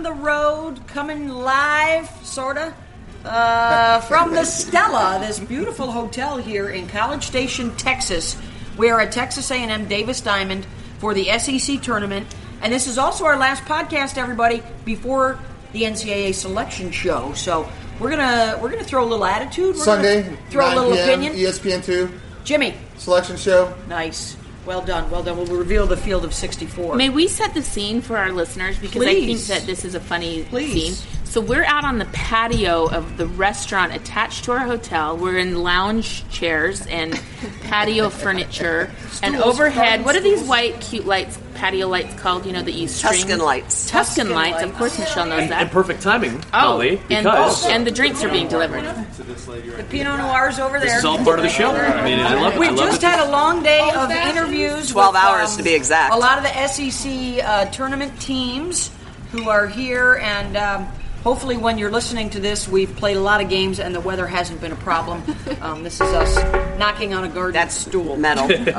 on the road, coming live, sorta, uh, from the Stella, this beautiful hotel here in College Station, Texas. We are at Texas A&M Davis Diamond for the SEC tournament, and this is also our last podcast, everybody, before the NCAA selection show. So we're gonna we're gonna throw a little attitude. We're Sunday, throw a 9 little PM, opinion. ESPN two Jimmy, selection show. nice, well done, well done. We'll reveal the field of 64. May we set the scene for our listeners because I think that this is a funny Please. scene. So we're out on the patio of the restaurant attached to our hotel. We're in lounge chairs and patio furniture, and overhead. garden What are these white, cute lights, patio lights called? You know that you string Tuscan lights. Tuscan, Tuscan lights. lights. Of course, Michelle knows And, that. and perfect timing, oh, Holly, and, because and the drinks are being delivered. the Pinot Noirs over there. this is all part of the show. I mean, I love it. We I love just it. had a long day of interviews. 12 with, hours um, to be exact. A lot of the SEC uh, tournament teams who are here, and um, hopefully, when you're listening to this, we've played a lot of games, and the weather hasn't been a problem. Um, this is us knocking on a garden That's stool. metal.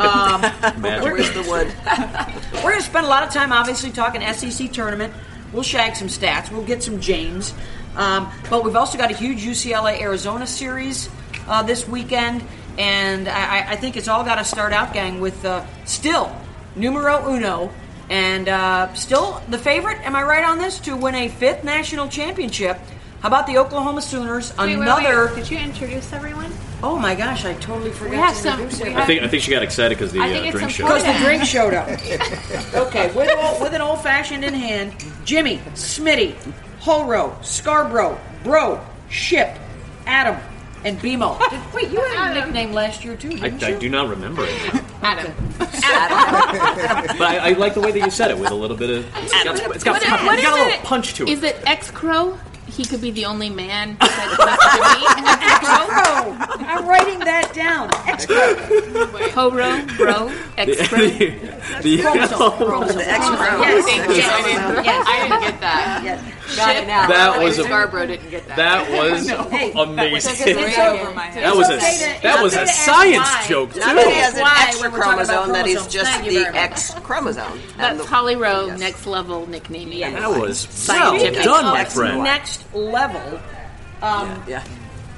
Magic. Where's the wood? We're going to spend a lot of time, obviously, talking SEC tournament. We'll shag some stats. We'll get some James. Um, but we've also got a huge UCLA Arizona series uh, this weekend. And I, I- I think it's all got to start out, gang, with uh, still numero uno. And uh, still the favorite, am I right on this, to win a fifth national championship? How about the Oklahoma Sooners? Wait, wait, Another. wait. Could you introduce everyone? Oh my gosh, I totally forgot We have to some- introduce we it. I think I think she got excited because the I think uh, it's drink show. Because the drink showed up. okay, with, old, with an old fashioned in hand, Jimmy, Smitty, Holrow, Scarborough, Bro, Ship, Adam, and BMO. Did- Wait, you had a nickname last year too, I, didn't I you? do not remember it, Adam. but I, I like the way that you said it with a little bit of. It's got, it's got, What, it's what got a is little it? punch to it. Is it X Crow? He could be the only man besides Jimmy. Bro, I'm writing that down. X-Pro. Horo, bro, X Crow. the, Chromosome. Chromosome. The extra. Yes. Thank you. Yes. I didn't get that. Yes. Got it now. That was a- Scarborough didn't get that. that was Hey, amazing. It's over my That was a okay to- that was okay a to ask science why. joke Not that he too. has an Why, extra we're talking about chromosome, that is chromosomes. just Thank you the very much. X chromosome. And That's the- Holly Rowe, Yes. next level nickname. Yes. That was well Scientific. done, my Next friend. Next level. Um, Yeah.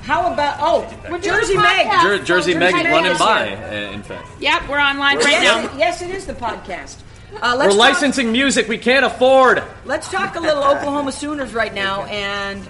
How about oh, Jersey Meg? Jer- Jersey Meg Meg running is by. Uh, in fact, Yep, we're on live right Yes, now. it, yes, it is the podcast. Uh, let's we're talk- licensing music we can't afford. Let's talk a little Oklahoma Sooners right now, and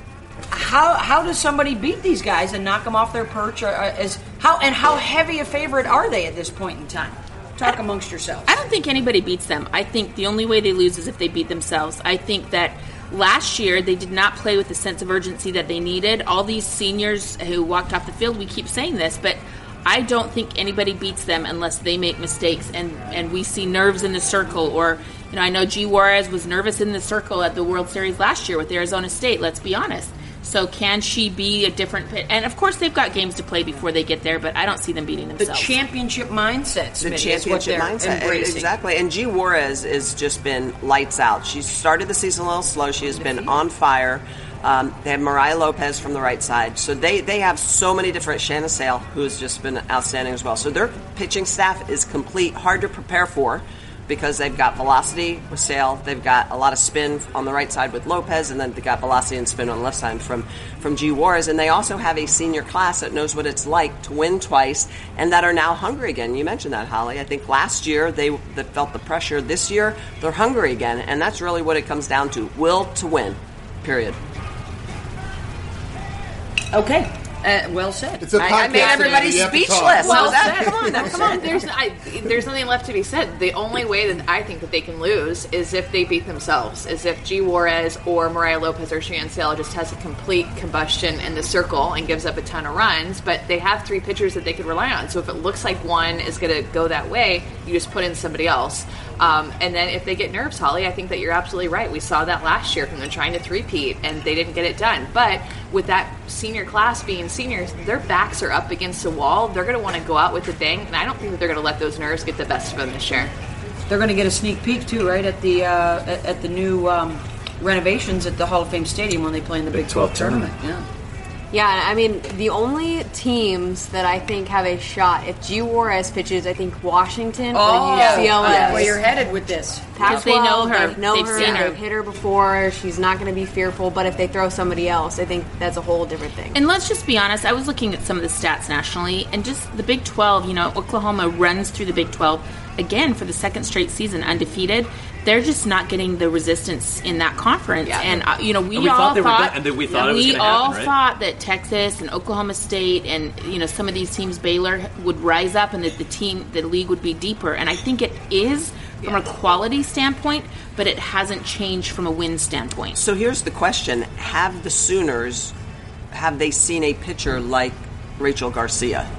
how how does somebody beat these guys and knock them off their perch? Or, uh, is how and how heavy a favorite are they at this point in time? Talk amongst yourselves. I don't think anybody beats them. I think the only way they lose is if they beat themselves. I think that last year they did not play with the sense of urgency that they needed. All these seniors who walked off the field, we keep saying this, but I don't think anybody beats them unless they make mistakes and and we see nerves in the circle or you know I know G Juarez was nervous in the circle at the World Series last year with Arizona State, let's be honest. So can she be a different pit? And of course they've got games to play before they get there, but I don't see them beating themselves. The themselves. championship mindset, The Smitty, is what championship they're mindset. embracing. Exactly. And G Juarez has just been lights out. She started the season a little slow. She has been mm-hmm. on fire. Um, they have Mariah Lopez from the right side. So they, they have so many different. Shannon Saile, who has just been outstanding as well. So their pitching staff is complete, hard to prepare for because they've got velocity with Saile. They've got a lot of spin on the right side with Lopez, and then they've got velocity and spin on the left side from, from G Juarez. And they also have a senior class that knows what it's like to win twice and that are now hungry again. You mentioned that, Holly. I think last year they, they felt the pressure. This year they're hungry again, and that's really what it comes down to will to win, period. Okay, uh, well said. It's a I- I podcast. I made everybody you have to talk. speechless. Well that- said. come on, now, come on. There's I, there's nothing left to be said. The only way that I think that they can lose is if they beat themselves. Is if G Juarez or Mariah Lopez or Shan Saile just has a complete combustion in the circle and gives up a ton of runs. But they have three pitchers that they could rely on. So if it looks like one is going to go that way, you just put in somebody else. Um, and then if they get nerves, Holly, I think that you're absolutely right. We saw that last year from them trying to three-peat, and they didn't get it done. But with that senior class being seniors, their backs are up against the wall. They're going to want to go out with a bang, and I don't think that they're going to let those nerves get the best of them this year. They're going to get a sneak peek too, right at the uh, at, at the new um, renovations at the Hall of Fame Stadium when they play in the Big 12, 12 tournament. Yeah. Yeah, I mean, the only teams that I think have a shot, if G. Juarez pitches, I think Washington Oh, or UCLA. that's where you're headed with this. Because they know her. They know They've her. seen her. They've hit her before. She's not going to be fearful. But if they throw somebody else, I think that's a whole different thing. And let's just be honest, I was looking at some of the stats nationally, and just the Big 12, you know, Oklahoma runs through the Big 12 again for the second straight season undefeated. They're just not getting the resistance in that conference. And, uh, you know, we, And we all thought thought, done- that we thought we all happen, right? thought that Texas and Oklahoma State and, you know, some of these teams, Baylor, would rise up and that the team, the league would be deeper. And I think it is from a quality standpoint, but it hasn't changed from a win standpoint. So here's the question: Have the Sooners have they seen a pitcher like Rachel Garcia?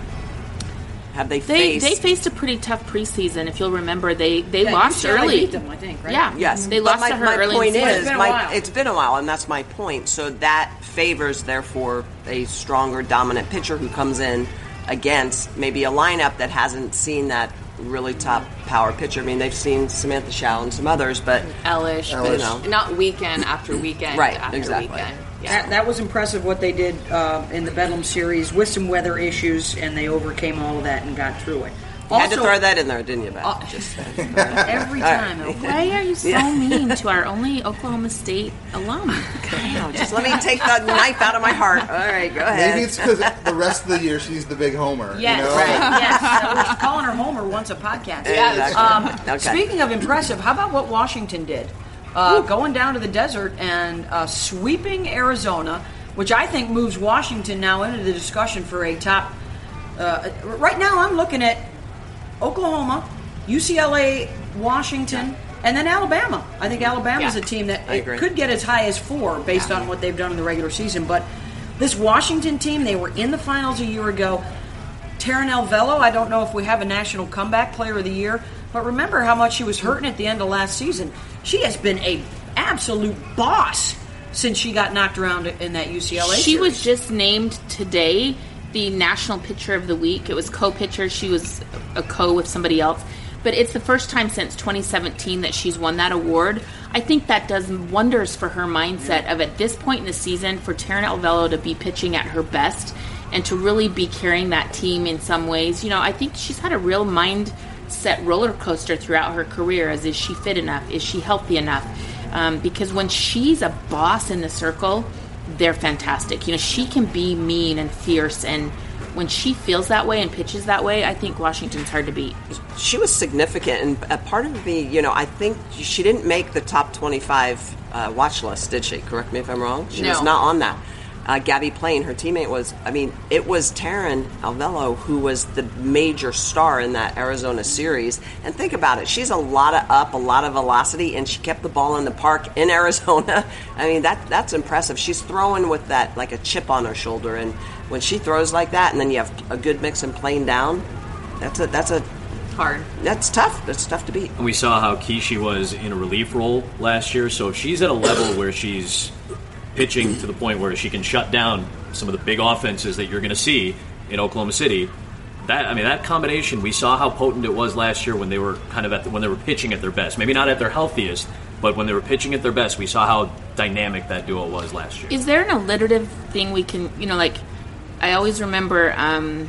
Have they, They faced? they faced a pretty tough preseason. If you'll remember, they they Yeah, lost UCLA early. beat them, I think, right? Yeah, Yes, they but lost my, to her my early. point is, season. It's been a my, while. it's been a while, and that's my point. So that favors, therefore, a stronger, dominant pitcher who comes in against maybe a lineup that hasn't seen that really top power pitcher. I mean, they've seen Samantha Shaw and some others, but Elish, Elish. but not weekend after weekend Right, after exactly. weekend. That, that was impressive what they did uh, in the Bedlam series with some weather issues, and they overcame all of that and got through it. you had to throw that in there, didn't you, Beth? Uh, Just every time. Why are you so mean to our only Oklahoma State alum? Wow, just let me take the knife out of my heart. All right, go ahead. Maybe it's because the rest of the year she's the big homer. Yes, you know? right. Yes, we're calling her Homer once a podcast. Yeah, Exactly. Um, Okay. Speaking of impressive, how about what Washington did? Uh, going down to the desert and uh, sweeping Arizona, which I think moves Washington now into the discussion for a top. Uh, right now, I'm looking at Oklahoma, UCLA, Washington, and then Alabama. I think Alabama's Yeah. a team that could get as high as four based on what they've done in the regular season. But this Washington team, they were in the finals a year ago. Taran Alvelo, I don't know if we have a national comeback player of the year, but remember how much she was hurting at the end of last season. She has been a absolute boss since she got knocked around in that UCLA. She was just named today the National Pitcher of the Week. It was co-pitcher. She was a co with somebody else. But it's the first time since 2017 that she's won that award. I think that does wonders for her mindset of at this point in the season for Taran Alvelo to be pitching at her best and to really be carrying that team in some ways. You know, I think she's had a real mindset roller coaster throughout her career. As is she fit enough? Is she healthy enough? Um, because when she's a boss in the circle, they're fantastic. You know, she can be mean and fierce, and when she feels that way and pitches that way, I think Washington's hard to beat. she was significant, and a part of me, you know, I think she didn't make the top 25 uh, watch list, did she? Correct me if I'm wrong. She was not on that. Uh, Gabbie Plain, her teammate, was. I mean, it was Taran Alvelo who was the major star in that Arizona series. And think about it, she's a lot of up, a lot of velocity, and she kept the ball in the park in Arizona. I mean, that that's impressive. She's throwing with that like a chip on her shoulder, and when she throws like that, and then you have a good mix and playing down, that's a that's a Hard. that's tough. That's tough to beat. We saw how key she was in a relief role last year. So if she's at a level where she's pitching to the point where she can shut down some of the big offenses that you're going to see in Oklahoma City, that I mean that combination, we saw how potent it was last year when they were kind of at the, when they were pitching at their best. Maybe not at their healthiest, but when they were pitching at their best, we saw how dynamic that duo was last year. Is there an alliterative thing we can, you know, like I always remember um,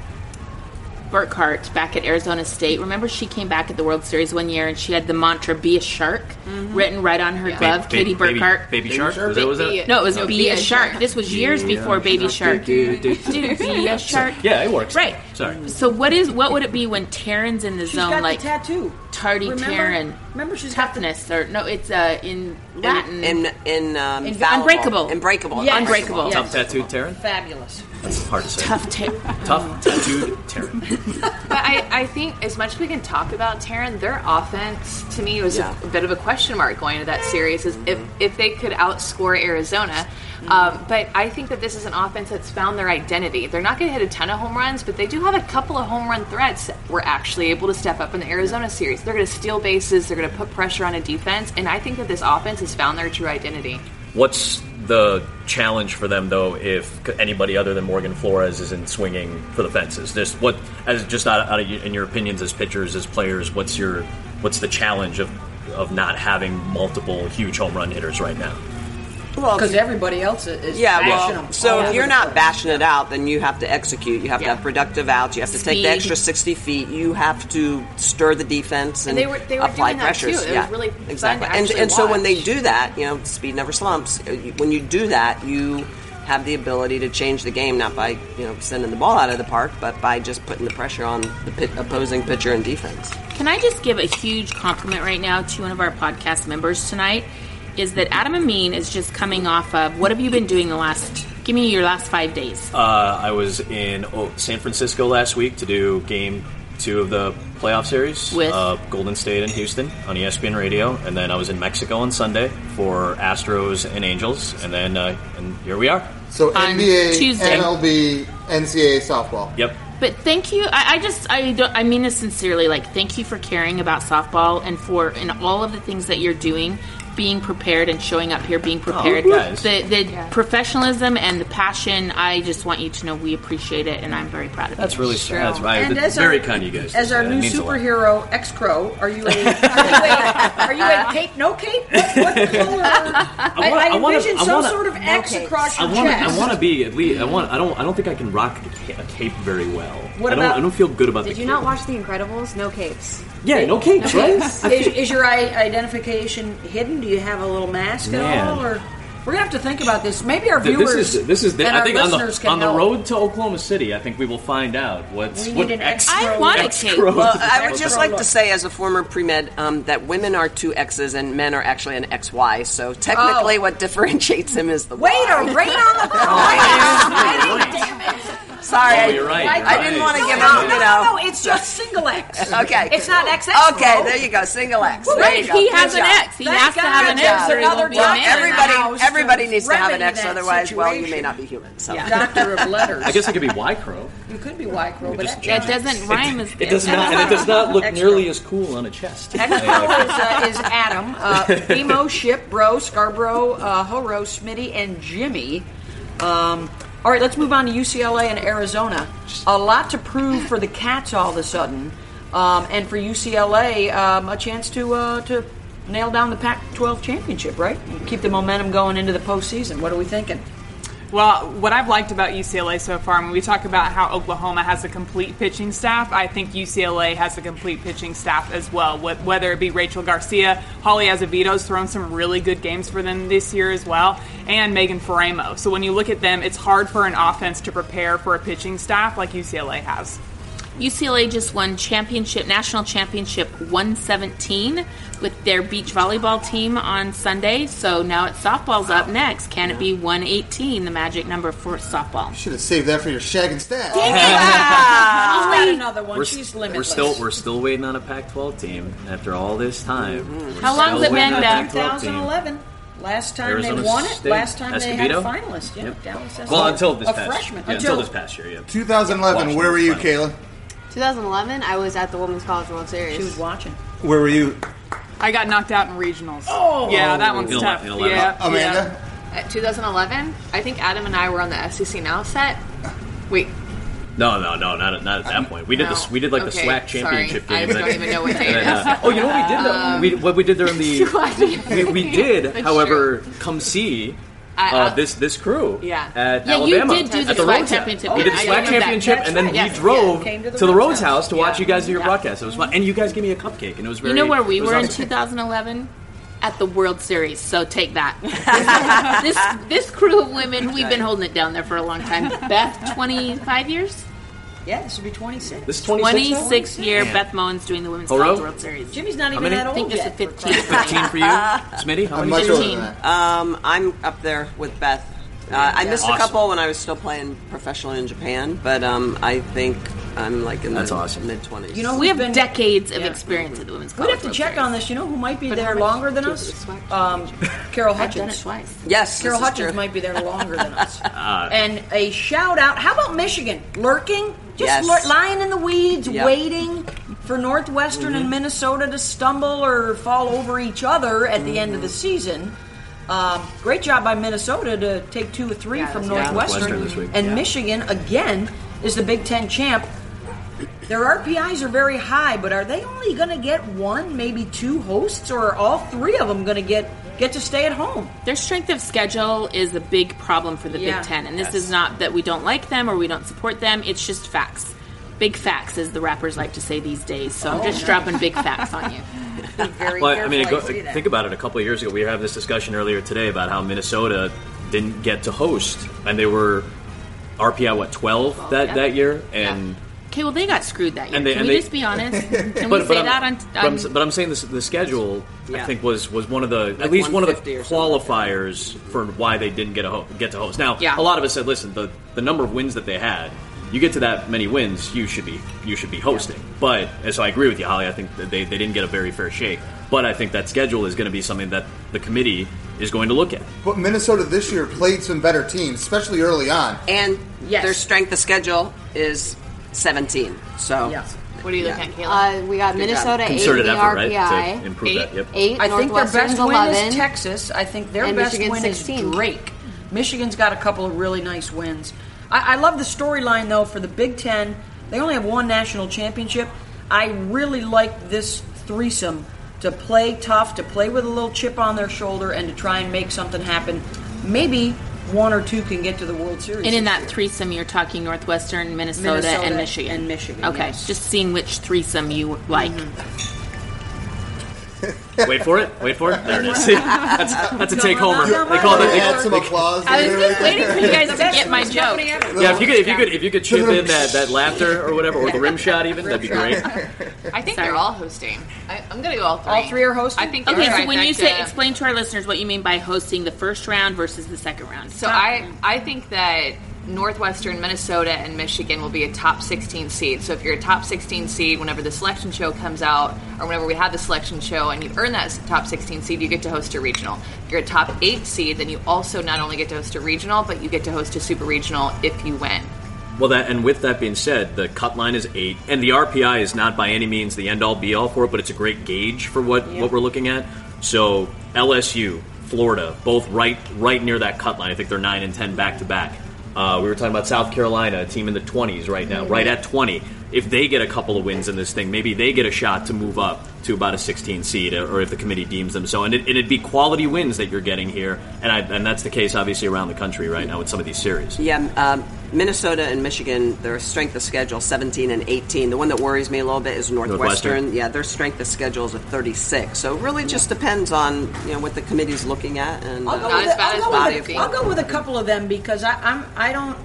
Burkhart back at Arizona State. Remember she came back at the World Series one year and she had the mantra "Be a shark" written right on her glove. Ba- Katie baby, Burkhart. baby, shark. Shark? Was that, was that? No, it was No, "Be, Be a, a shark. Shark. This was years before Baby Shark. Do, do, Dude, be a shark. Yeah, it works. Right. Sorry. So what is what would it be when Taran's in the She's zone got like the tattoo. tardy Remember? Taran? Remember she's got the- toughness or no? It's uh in Latin. In in um, In- Fallible. Unbreakable. Unbreakable. Yes. Unbreakable. Yes. Tough tattooed Taran. Fabulous. That's hard to say. tough. Ta- Tough tattooed Taran. But I, I think as much as we can talk about Taran, their offense to me was Yeah. a, bit of a question mark going into that series. Is if if they could outscore Arizona. Um, but I think that this is an offense that's found their identity. They're not going to hit a ton of home runs, but they do have a couple of home run threats were actually able to step up in the Arizona series. They're going to steal bases. They're going to put pressure on a defense, and I think that this offense has found their true identity. What's the challenge for them though if anybody other than Morganne Flores isn't swinging for the fences? Just what, as just out, out of in your opinions as pitchers, as players, what's your what's the challenge of of not having multiple huge home run hitters right now? Well, because everybody else is is Yeah, bashing well, them so if you're not place. bashing it out, then you have to execute. You have Yeah. to have productive outs. You have to take the extra 60 feet. You have to stir the defense and, And they were- they were apply doing that, pressures. too. It was yeah, really exactly. to and actually and so when they do that, you know, speed never slumps. Uh, When you do that, you have the ability to change the game not by you know sending the ball out of the park, but by just putting the pressure on the pit, opposing pitcher and defense. Can I just give a huge compliment right now to one of our podcast members tonight? Is that Adam Amin is just coming off of what have you been doing the last? Give me your last five days. Uh, I was in oh, San Francisco last week to do game two of the playoff series With? uh, Golden State and Houston on ESPN Radio, and then I was in Mexico on Sunday for Astros and Angels, and then uh, and here we are. So On NBA, Tuesday. MLB, NCAA softball. Yep. But thank you. I, I just I don't. I mean this sincerely. Like thank you for caring about softball and for and all of the things that you're doing, being prepared and showing up here, being oh, prepared. guys. the the professionalism and the passion. I just want you to know we appreciate it, and I'm very proud of you. That's really Sure. that's right. And That's as very our, kind of you guys. As our that. new It means a lot. superhero, X Crow, are you a are you a, are you a cape? No cape? What, what color? I, I, wanna- I wanna- envision I some wanna- sort of X cape. across I your want. chest. I want to be at least. I want. I don't. I don't think I can rock a cape very well. What I don't. about- I don't feel good about Did the you cape. not watch The Incredibles? No capes. Yeah, no capes, right? is, is your identification hidden? Do you have a little mask at all? Or we're gonna have to think about this. Maybe our Th- viewers. This is this is. The, and I our think on listeners the can on the help. road to Oklahoma City, I think we will find out what's We what need an X. X- I want a X cape. Crow- Well, I would just like to say, as a former pre med, um, that women are two X's and men are actually an XY. So technically, Oh. what differentiates him is the Way Y. to rain on the right. point. Damn it. Sorry, Oh, you're right. I didn't want to No, give no, them, no, you no, know. no, it's just single X. Okay. It's not XX. Okay, there you go. Single X. Well, there wait, you go. he Good has an job. X. He Thank has to have an X. or he another won't be a doctor man. in the Everybody, everybody needs to have an X. that Otherwise, well, you may not be human. So. Doctor of letters. I guess it could be Y Crow. you could be Y Crow, but just that That doesn't rhyme as It does not, and it does not look nearly as cool on a chest. X Crow is, uh, Adam, uh, Bemo, Ship, Bro, Scarborough, uh, Horo, Smitty, and Jimmy. Um, all right, let's move on to UCLA and Arizona. A lot to prove for the Cats all of a sudden, um, and for UCLA, um, a chance to uh, to nail down the Pac-12 championship, right? Keep the momentum going into the postseason. What are we thinking? Well, what I've liked about UCLA so far, when we talk about how Oklahoma has a complete pitching staff, I think UCLA has a complete pitching staff as well. Whether it be Rachel Garcia, Holly Azevedo's thrown some really good games for them this year as well, and Megan Faraimo. So when you look at them, it's hard for an offense to prepare for a pitching staff like UCLA has. UCLA just won championship, national championship 117 with their beach volleyball team on Sunday. So now it's softball's up next. Can it be 118, the magic number for softball? Should have saved that for your shag and stat. She's got another one. We're, She's we're still we're still waiting on a Pac-12 team after all this time. Mm-hmm. We're How long's still it been, on a Doug? Pac-12 team. 2011. Last time Arizona they won it. State, Last time they had a finalist. Yeah, Yep. Dallas Well, until this a past freshman. yeah, until, until this past year, yeah. 2011. Where were you, Watching Kayla? 2011, I was at the Women's College World Series. She was watching. Where were you, I got knocked out in regionals. Oh, yeah, that one's In ele- tough. in 11. Yeah, Amanda? At 2011, I think Adam and I were on the SEC Now set. Wait, No, no, no, not at, not at that point. We did No. this. We did like the Okay, SWAC championship sorry. I game. don't even know what day and uh, oh, you know what we did? though? we, what we did during the we, we did, That's however, come see. I- uh, this this crew Yeah. at Yeah, you did do the at the SWAC Rhoads House. championship. We did the I SWAC that. championship, and then right. we Yes, drove yeah, came to to the the, Rhoads Rhoads House. House to watch you guys do your Yeah. broadcast. It was fun, and you guys gave me a cupcake, and it was very. You know where we it was were in 2011? At the World Series. So take that. this this crew of women, we've been holding it down there for a long time. Beth, 25 years? Yeah, this will be 26. This is 26. now? 26 year Man. Beth Mowins doing the Women's Horo? College World Series. Jimmy's not even many? that I old think this yet. is 15. 15 for you, Smitty. How I'm many? much older 15. than that. Um, I'm up there with Beth. Uh, I missed Awesome. a couple when I was still playing professionally in Japan, but um, I think I'm like in That's the awesome. mid 20s. You know, We have been, decades of Yeah. experience at the Women's club. We'd College have to check Series. on this. You know who might be But there longer than us? Um, Carol I've done it Hutchins. twice. yes, Carol this is Hutchins true. might be there longer than us. Uh, and a shout out. How about Michigan? Lurking? Just Yes. lur- lying in the weeds, Yep. waiting for Northwestern and Minnesota to stumble or fall over each other at the end of the season. Um, great job by Minnesota to take two or three Yeah, from that's good. Northwestern. Northwestern this week, and yeah. Michigan, again, is the Big Ten champ. Their RPIs are very high, but are they only going to get one, maybe two hosts, or are all three of them going to get get to stay at home. Their strength of schedule is a big problem for the Yeah. Big Ten, and this Yes. is not that we don't like them or we don't support them. It's just facts. Big facts, as the rappers like to say these days. So I'm just oh. dropping big facts on you. Very Well, I mean, go, I think about it. A couple of years ago, we were having this discussion earlier today about how Minnesota didn't get to host, and they were RPI what twelve that yeah. that year, and Okay, well they got screwed that year. And they- Can and we they- just be honest? Can we but, say I'm, that on? but, I'm, but I'm saying this, the schedule, I think, was was one of the Like at least one of the 150 or something like qualifiers for why they didn't get a ho- get to host. Now, Yeah. a lot of us said, listen, the the number of wins that they had. You get to that many wins, you should be you should be hosting. But and so I agree with you, Holly. I think that they, they didn't get a very fair shake. But I think that schedule is going to be something that the committee is going to look at. But Minnesota this year played some better teams, especially early on. And Yes. their strength of schedule is 17. So Yeah. What are you Yeah. looking at, Kayla? Uh, we got Good Minnesota eight in Concerted the effort, right, RPI. to improve that. Eight. Yep. Eight. I think their best Northwestern's win eleven. is Texas. I think their And best Michigan's win 16. is Drake. Michigan's got a couple of really nice wins. I, I love the storyline though for the Big Ten. They only have one national championship. I really like this threesome to play tough, to play with a little chip on their shoulder, and to try and make something happen. Maybe one or two can get to the World Series. and in that year. threesome, you're talking Northwestern, Minnesota, Minnesota and Michigan. and Michigan, Okay, yes. just seeing which threesome you like. Mm-hmm. Wait for it. Wait for it. There it is. that's, that's a take homer. no, no, They call no, it. no, They, Add some applause. I was there. just waiting for you guys to get my joke. yeah, if you could, if you could, if you could chip in that, that laughter or whatever, or the rim shot even, that'd be great. I think Sorry. they're all hosting. I, I'm going to go all three. All three are hosting? I think. Okay, they're so when you say uh, explain to our listeners what you mean by hosting the first round versus the second round. So I I think that Northwestern, Minnesota, and Michigan will be a top 16 seed. So if you're a top 16 seed, whenever the selection show comes out, or whenever we have the selection show, and you earn that top 16 seed, you get to host a regional. If you're a top eight seed, then you also not only get to host a regional, but you get to host a super regional if you win. Well, that and with that being said, the cut line is eight, and the RPI is not by any means the end all be all for it, but it's a great gauge for what what we're looking at. So LSU, Florida, both right right near that cut line. I think they're nine and ten back to back. Uh, we were talking about South Carolina, a team in the 20s right now, right at 20. If they get a couple of wins in this thing, maybe they get a shot to move up to about a 16 seed, or if the committee deems them so. And it, it'd be quality wins that you're getting here, and, I, and that's the case obviously around the country right now with some of these series. Yeah, um, Minnesota and Michigan, their strength of schedule 17 and 18. The one that worries me a little bit is Northwestern. Northwestern. Yeah, their strength of schedule is a 36. So it really just depends on you know what the committee's looking at and I'll go, uh, Not with, as a, bad I'll, as go body with being. a, I'll go with a couple of them because I, I'm I don't.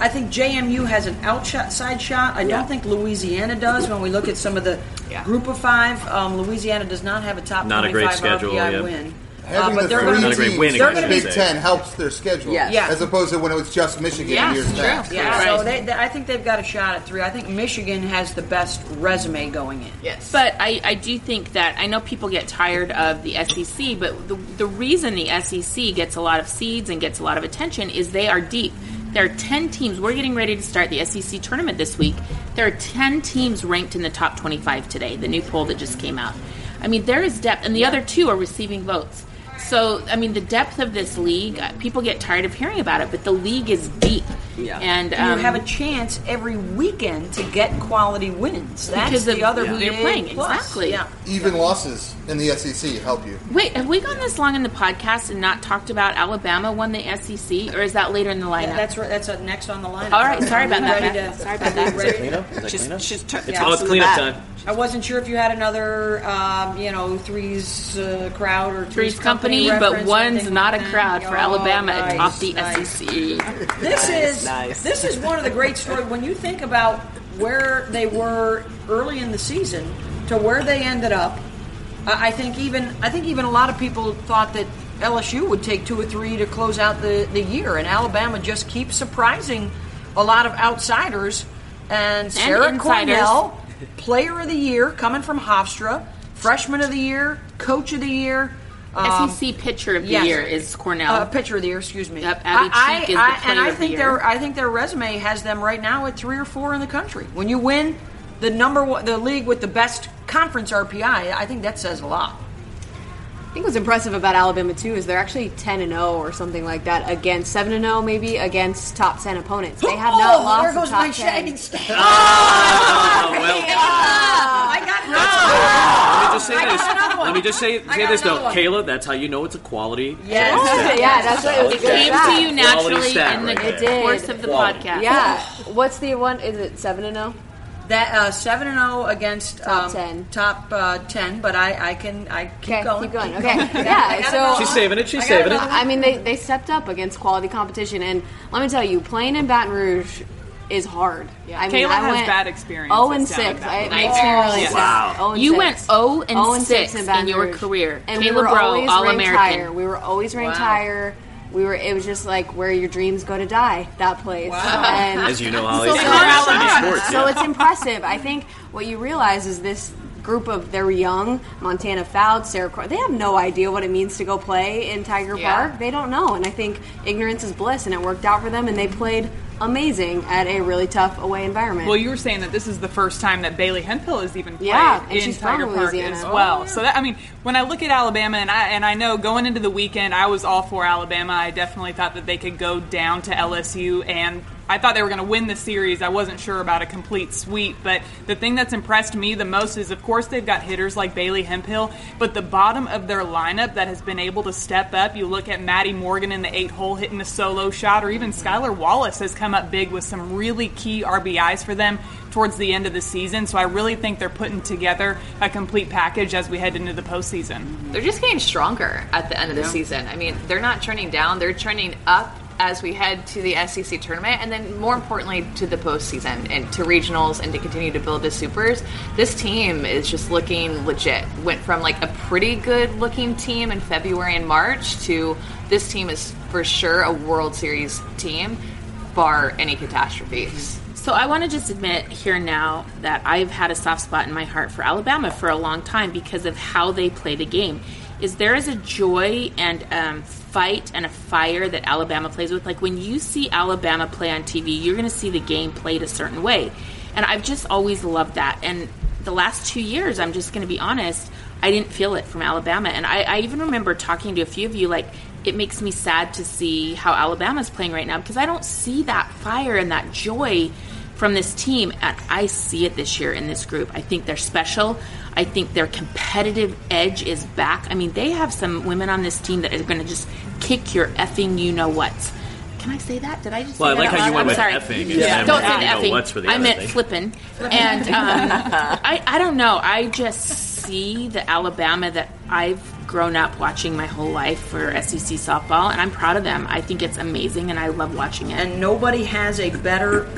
I think JMU has an outside shot. I Yeah. don't think Louisiana does. When we look at some of the Yeah. group of five, um, Louisiana does not have a top Not a great schedule, RPI yeah. win. Having uh, the but they're three going Not a great teams winning, in I the Big say. Ten helps their schedule, Yes. Yeah. as opposed to when it was just Michigan Yeah, years true. past. Yeah, Right. so they, they, I think they've got a shot at three. I think Michigan has the best resume going in. Yes. But I, I do think that I know people get tired of the SEC, but the, the reason the SEC gets a lot of seeds and gets a lot of attention is they are deep. There are 10 teams. We're getting ready to start the SEC tournament this week. There are 10 teams ranked in the top 25 today, the new poll that just came out. I mean, there is depth, and the other two are receiving votes. So, I mean, the depth of this league, uh, people get tired of hearing about it, but the league is deep. Yeah. And And um, you have a chance every weekend to get quality wins. That's Because of the other who you're playing, plus. exactly. Yeah. Even losses in the SEC help you. Wait, have we gone this long in the podcast and not talked about Alabama won the SEC, or is that later in the lineup? Yeah, that's right. That's uh, next on the lineup. All right, sorry about that, to- Sorry about that. Cleanup? Is that she's, cleanup? she's tur- Yeah. Oh, it's tossing the cleanup time. I wasn't sure if you had another, um, you know, threes uh, crowd or threes, Three's company, but one's not a crowd for Oh, Alabama nice, atop the nice. SEC. This is nice. this is one of the great stories when you think about where they were early in the season to where they ended up. I I think even I think even a lot of people thought that LSU would take two or three to close out the, the year, and Alabama just keeps surprising a lot of outsiders. And Sarah insiders. Cornell, Player of the Year, coming from Hofstra, Freshman of the Year, Coach of the Year. Um, SEC pitcher of the yes. year is Cornell. uh, pitcher of the year, excuse me. Yep, Abbey I, Cheek is I, the I- and player I of the think year. their I think their resume has them right now at three or four in the country. When you win the number one, the league with the best conference RPI, I think that says a lot. I think what's impressive about Alabama too is they're actually ten and zero or something like that against seven and zero maybe against top ten opponents. They have not oh, lost there goes top my 10. shagging stat. Oh, well, I got no. Let me just say I this. Let me just say, say this though, one. Kayla. That's how you know it's a quality. Yes. Oh, yeah, that's what it was. It came stat. to you naturally stat in the right there. It did. course of the Quality. podcast. Yeah. What's the one? Is it seven and oh? zero? That uh, seven and zero against Top um, 10. top uh, ten, but I, I can I keep Okay, going. keep going. keep Okay, going. Yeah. So She's saving it. She's saving it. I mean, they, they stepped up against quality competition, and let me tell you, playing in Baton Rouge is hard. Yeah. I mean, Kayla I has went bad experiences Oh and six. Baton It Rouge. makes me really Yeah. sad. Wow. Oh and You six. went 0 and Oh and 6 in in your career. and Kayla we were Bro, always All-American. ranked higher. We were always ranked Wow. higher. We were. It was just like where your dreams go to die. That place. And As you know, Holly, so, it's so, Alabama sports. so it's impressive. I think what you realize is this group of they're young. Montana Fouts, Sarah, Cor- they have no idea what it means to go play in Tiger Yeah. Park. They don't know, and I think ignorance is bliss, and it worked out for them, and they played amazing at a really tough away environment. Well, you were saying that this is the first time that Bailey Hemphill has even played Yeah, and in she's from Tiger Park Louisiana. as Oh, well. So that I mean, when I look at Alabama, and I and I know going into the weekend, I was all for Alabama. I definitely thought that they could go down to LSU, and I thought they were going to win the series. I wasn't sure about a complete sweep, but the thing that's impressed me the most is, of course, they've got hitters like Bailey Hemphill, but the bottom of their lineup that has been able to step up. You look at Maddie Morgan in the eight hole hitting a solo shot, or even Skylar Wallace has come up big with some really key RBIs for them towards the end of the season. So I really think they're putting together a complete package as we head into the postseason. They're just getting stronger at the end of the season. I mean, they're not trending down; they're trending up as we head to the SEC tournament, and then more importantly to the postseason and to regionals, and to continue to build the supers. This team is just looking legit. Went from like a pretty good looking team in February and March to this team is for sure a World Series team, bar any catastrophes. So I want to just admit here now that I've had a soft spot in my heart for Alabama for a long time because of how they play the game. Is there is a joy and um, fight and a fire that Alabama plays with? Like when you see Alabama play on TV, you're going to see the game played a certain way, and I've just always loved that. And the last two years, I'm just going to be honest, I didn't feel it from Alabama, and I, I even remember talking to a few of you like. It makes me sad to see how Alabama's playing right now because I don't see that fire and that joy from this team, and I see it this year in this group. I think they're special. I think their competitive edge is back. I mean, they have some women on this team that are going to just kick your effing you know what. Can I say that? Did I just? Well, I like how you went I'm with sorry. effing and then Don't say you know effing. what's for the I meant thing. flipping, and um, I I don't know. I just see the Alabama that I've grown up watching my whole life for SEC softball, and I'm proud of them. I think it's amazing, and I love watching it. and nobody has a better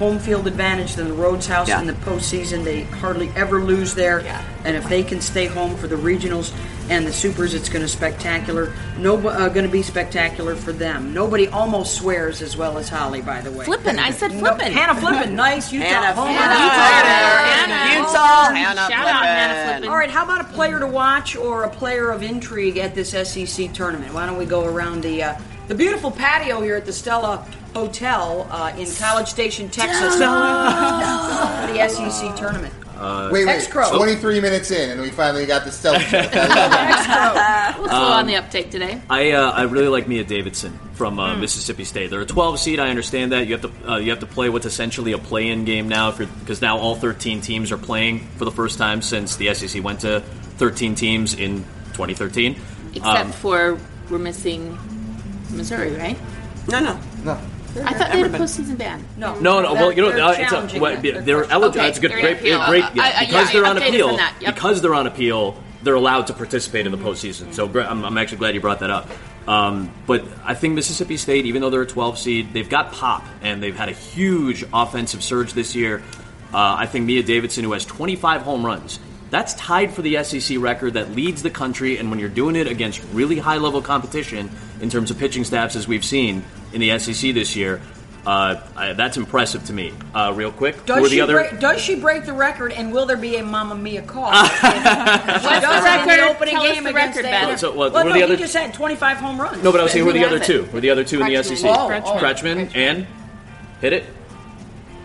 home field advantage than the Rhoads House Yeah. in the postseason. They hardly ever lose there, Yeah. and if they can stay home for the regionals and the supers, it's going to spectacular. No, uh, going to be spectacular for them. Nobody almost swears as well as Holly, by the way. Flippin', I said No, flippin'. Hannah Flippen, nice. Utah Hannah home Flippin. run. Hannah. Hannah. Utah, Shout Hannah out Hannah Flippen. Flippin. All right, how about a player to watch or a player of intrigue at this SEC tournament? Why don't we go around the uh, the beautiful patio here at the Stella Hotel uh, in College Station, Texas, for the SEC tournament? Wait, wait. X-Crow. 23 minutes in, and we finally got the stealth check. I love on the uptake today? I uh, I really like Mia Davidson from uh, Mississippi State. They're a 12 seed. I understand that you have to uh, you have to play what's essentially a play-in game now because now all 13 teams are playing for the first time since the SEC went to 13 teams in 2013. Except Um, for we're missing Missouri, right? No, no. No. I thought they had a postseason ban. No, No, no. Well, you know, They're uh, it's a, challenging well, that. they're, They're- eligible. Okay, it's a good, they're great, appeal. great. Yeah, I- I- because yeah, they're on updated appeal. that, yep. Because they're on appeal, they're allowed to participate in the postseason. So great- I'm, I'm actually glad you brought that up. Um, but I think Mississippi State, even though they're a 12 seed, they've got pop and they've had a huge offensive surge this year. Uh, I think Mia Davidson, who has 25 home runs, that's tied for the SEC record that leads the country. And when you're doing it against really high level competition in terms of pitching staffs, as we've seen in the SEC this year, uh, I, that's impressive to me. Uh, real quick, who Does are she, the other? break, does she break the record, and will there be a Mamma Mia call? What's the record? Opening Tell us game the against record, A&M. Ben. So, what- well, who no, the he other- just had 25 home runs. no, but I was saying who are the other has two? it? Who are the other two in the SEC? Oh, oh. Kretschman and hit it.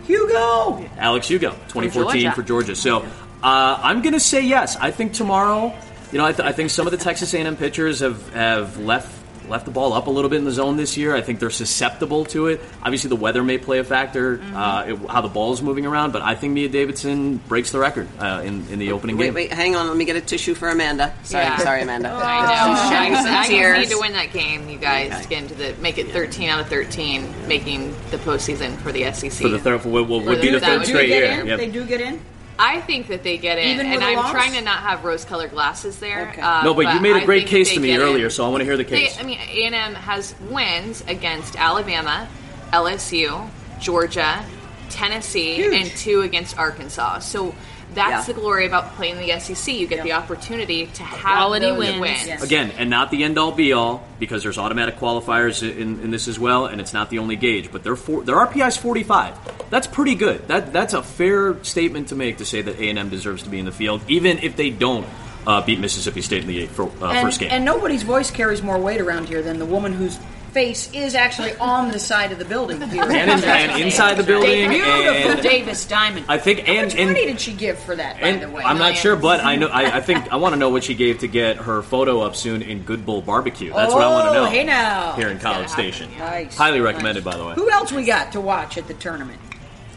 Hugo. Alex Hugo, 2014 Georgia. for Georgia. So uh, I'm going to say yes. I think tomorrow, you know, I, th- I think some of the Texas A&M pitchers have have left left the ball up a little bit in the zone this year. I think they're susceptible to it. Obviously, the weather may play a factor, Mm-hmm. uh, it, how the ball is moving around, but I think Mia Davidson breaks the record uh, in, in the opening Wait, game. wait, hang on. Let me get a tissue for Amanda. Sorry, Yeah. sorry, Amanda. I know. She's shedding I, I need to win that game, you guys, Okay. to get into the make it 13 out of 13, making the postseason for the SEC. For the third, what, what For would be the- the third straight year? get? Yep. They do get in. I think that they get it, Even with and a I'm loss? trying to not have rose-colored glasses there. Okay. uh, No, but you made a I great think case they to me get in. earlier, so I want to hear the They, case. I mean, A&M has wins against Alabama, LSU, Georgia, Tennessee, Huge. and two against Arkansas. So that's Yeah. the glory about playing the SEC. You get the opportunity to have Quality those wins. wins. Yes. Again, and not the end all be all because there's automatic qualifiers in, in this as well, and it's not the only gauge. But their for, their RPI is 45. That's pretty good. That that's a fair statement to make to say that A and M deserves to be in the field, even if they don't uh, beat Mississippi State in the eight, for, uh, and, first game. and nobody's voice carries more weight around here than the woman whose face is actually on the side of the building here. And in- and inside the building, Beautiful Davis Diamond. I think How and much and, money did she give for that, by the way? I'm not sure, but I know I, I think I want to know what she gave to get her photo up soon in Good Bull Barbecue. That's what I want to Oh, know. hey now. here in College Station, Nice. highly Nice. recommended by the way. Who else we got to watch at the tournament?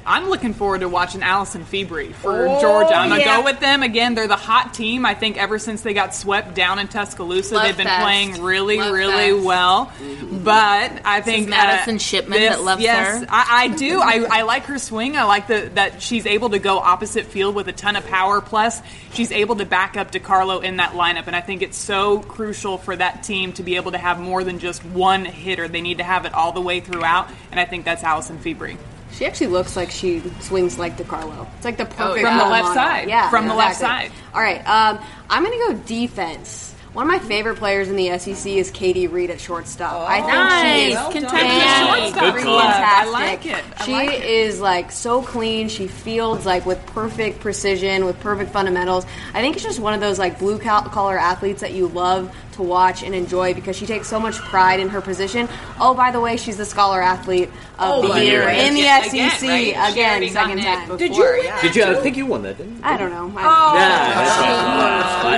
I'm looking forward to watching Allison Febri for Oh, Georgia. I'm gonna yeah. go with them again. They're the hot team. I think ever since they got swept down in Tuscaloosa, Love they've been fest. playing really, Love really fest. well. But I think Madison uh, Shipman this- that loves yes, her. I, I do. I, I like her swing. I like the, that she's able to go opposite field with a ton of power. Plus, she's able to back up DiCarlo in that lineup. And I think it's so crucial for that team to be able to have more than just one hitter. They need to have it all the way throughout. And I think that's Allison Febri. She actually looks like she swings like DiCarlo. It's like the perfect yeah. From the left model. side. Yeah, From the left side. All right, um, I'm going to go defense. One of my favorite players in the SEC is Katie Reed at shortstop. I think is Nice. well done. Kentucky. Shortstop Good I fantastic. like it. I she like it. is like so clean. She fields like with perfect precision, with perfect fundamentals. I think it's just one of those like blue collar athletes that you love to watch and enjoy because she takes so much pride in her position. Oh, by the way, she's the scholar athlete of Oh, the year way. in the Again, SEC right? Again, second gotten time. before, Did you win yeah. that Did you? I too? think you won that, didn't you? I don't know. I- Oh, Yeah,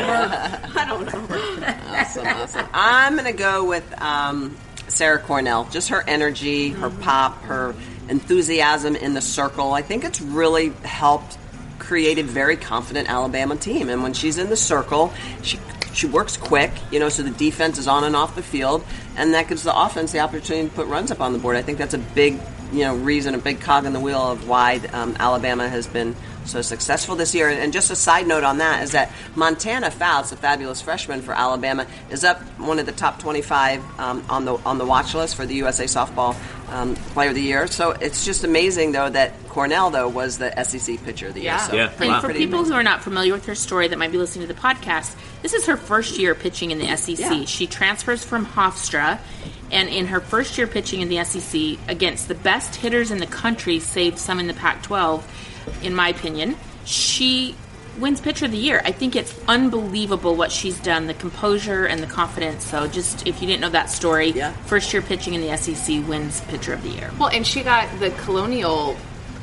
that's right. Awesome, awesome. I'm going to go with um, Sarah Cornell. Just her energy, her pop, her enthusiasm in the circle. I think it's really helped create a very confident Alabama team. And when she's in the circle, she she works quick, you know, so the defense is on and off the field, and that gives the offense the opportunity to put runs up on the board. I think that's a big, you know, reason, a big cog in the wheel of why um, Alabama has been so successful this year. And just a side note on that is that Montana Fouts, the fabulous freshman for Alabama, is up one of the top 25 um, on the on the watch list for the USA Softball um, Player of the Year. So it's just amazing, though, that Cornell though was the SEC Pitcher of the Year. Yeah. So Yeah. pretty, And for pretty people amazing. who are not familiar with her story that might be listening to the podcast, this is her first year pitching in the SEC. Yeah. She transfers from Hofstra, and in her first year pitching in the SEC against the best hitters in the country, save some in the Pac 12, in my opinion, she wins pitcher of the year. I think it's unbelievable what she's done, the composure and the confidence. So, just if you didn't know that story, Yeah. first year pitching in the SEC wins pitcher of the year. Well, and she got the Colonial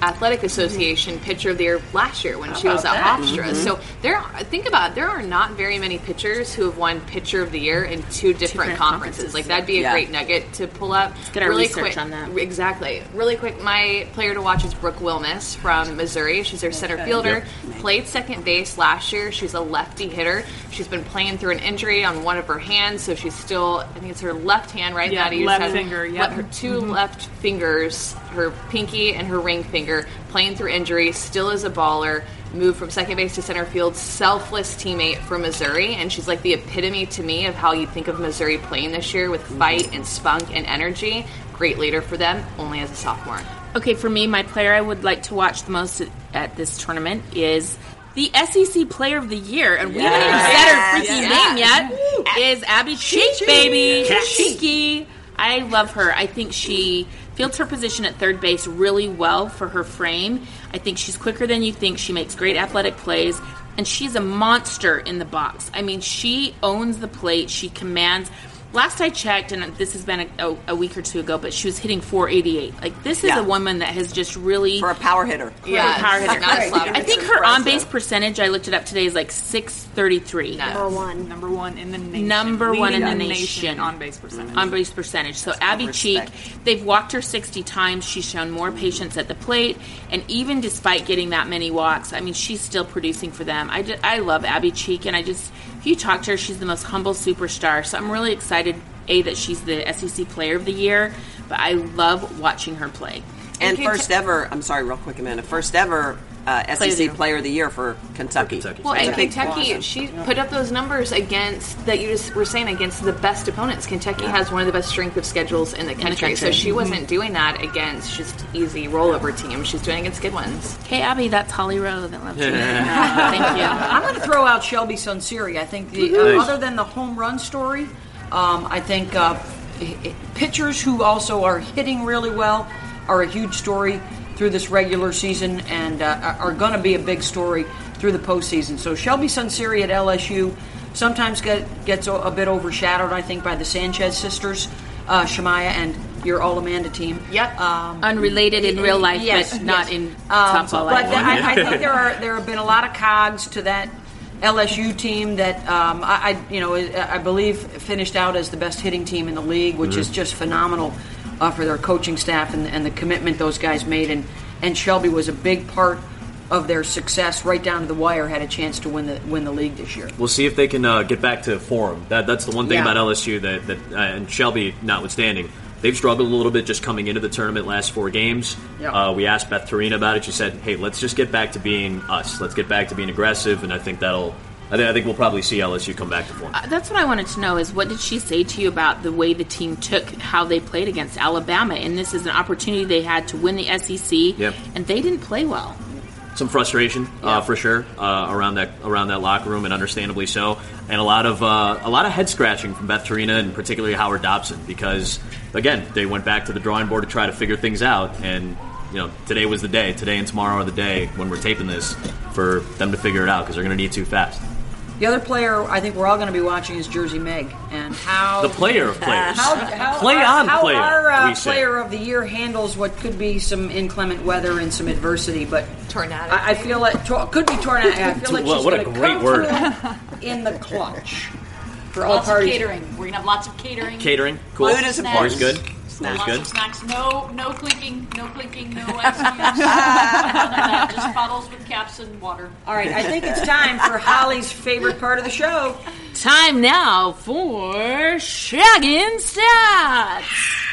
Athletic Association Pitcher of the Year last year when she was at about that? Hofstra. Mm-hmm. So there, think about it, there are not very many pitchers who have won Pitcher of the Year in two different, Different conferences. conferences, Like that'd be a yeah. great nugget to pull up. get our really research quick, on that. Exactly. Really quick, my player to watch is Brooke Wilmes from Missouri. She's their center fielder. Played second base last year. She's a lefty hitter. She's been playing through an injury on one of her hands, so she's still. I think it's her left hand, right? Yeah, left just finger, le- yep. Her 2 mm-hmm. left fingers, her pinky and her ring finger, playing through injury, still is a baller. Moved from second base to center field, selfless teammate for Missouri, and she's like the epitome to me of how you think of Missouri playing this year with mm-hmm. fight and spunk and energy. Great leader for them, only as a sophomore. Okay, for me, my player I would like to watch the most at, at this tournament is the SEC Player of the Year, and we haven't even said her freaking name yet. Is Abbey Cheek, baby, Cheeky. I love her. I think she fields her position at third base really well for her frame. I think she's quicker than you think. She makes great athletic plays, and she's a monster in the box. I mean, she owns the plate. She commands. Last I checked, and this has been a, a, a week or two ago, but she was hitting 488. Like this is Yeah. a woman that has just really for a power hitter. Yeah, power hitter. not a slouch. I think her on base percentage, I looked it up today, is like 633. Number one. Number one in the nation. Number one in the nation. on base percentage. on base percentage. So Abbey Cheek, they've walked her 60 times. She's shown more patience at the plate, and even despite getting that many walks, I mean, she's still producing for them. I, ju- I love Abbey Cheek, and I just, if you talk to her, she's the most humble superstar. So I'm really excited, a that she's the SEC Player of the Year, but I love watching her play. And Kentucky- first ever, I'm sorry, real quick a minute. First ever uh, Player of the SEC Year. Player of the Year for Kentucky. Kentucky. Well, Right. and Kentucky, she put up those numbers against that you just were saying against the best opponents. Kentucky has one of the best strength of schedules in the country, so country. she wasn't doing that against just easy rollover teams. She's doing it against good ones. Hey, Abbey, that's Holly Rowe that loves you. Thank you. I'm going to throw out Shelbi Sunseri. I think the uh, Nice. other than the home run story, um, I think uh, i- i- pitchers who also are hitting really well are a huge story through this regular season and uh, are going to be a big story through the postseason. So Shelbi Sunseri at LSU sometimes get, gets a, a bit overshadowed, I think, by the Sanchez sisters, uh, Shemiah and your All Amanda team. Yep. Um, Unrelated in real life, yes, but not yes. in Um, top ball But life. I, I think there are there have been a lot of cogs to that LSU team that um, I, I you know I believe finished out as the best hitting team in the league, which is just phenomenal uh, for their coaching staff and, and the commitment those guys made. And and Shelbi was a big part of their success right down to the wire. Had a chance to win the win the league this year. We'll see if they can uh, get back to form. That that's the one thing Yeah. about LSU that that uh, and Shelbi notwithstanding, they've struggled a little bit just coming into the tournament last four games. Yeah. Uh, we asked Beth Torina about it. She said, "Hey, let's just get back to being us. Let's get back to being aggressive." And I think that'll. I think, I think we'll probably see LSU come back to form. Uh, That's what I wanted to know is what did she say to you about the way the team took how they played against Alabama? And this is an opportunity they had to win the SEC, and they didn't play well. some frustration uh, for sure uh, around that around that locker room, and understandably so, and a lot of uh, a lot of head scratching from Beth Torina and particularly Howard Dobson because again they went back to the drawing board to try to figure things out, and you know today was the day, today and tomorrow are the day when we're taping this for them to figure it out because they're going to need to fast. The other player I think we're all going to be watching is Jersey Meg and how The player of players, How, how play our, on how player, our uh, we say. player of the year handles what could be some inclement weather and some adversity, but Tornado. I, I feel like tor- could be tornado. I feel like Well, she's what a gonna great come word. in the clutch for all Lots of parties. catering. We're gonna have lots of catering. catering, cool, Food is Snacks. always good, always Lots good. of snacks. No, no clinking. No clinking. No ice cubes. None of that. Just bottles with caps and water. All right, I think it's time for Holly's favorite part of the show. Time now for shagging stats.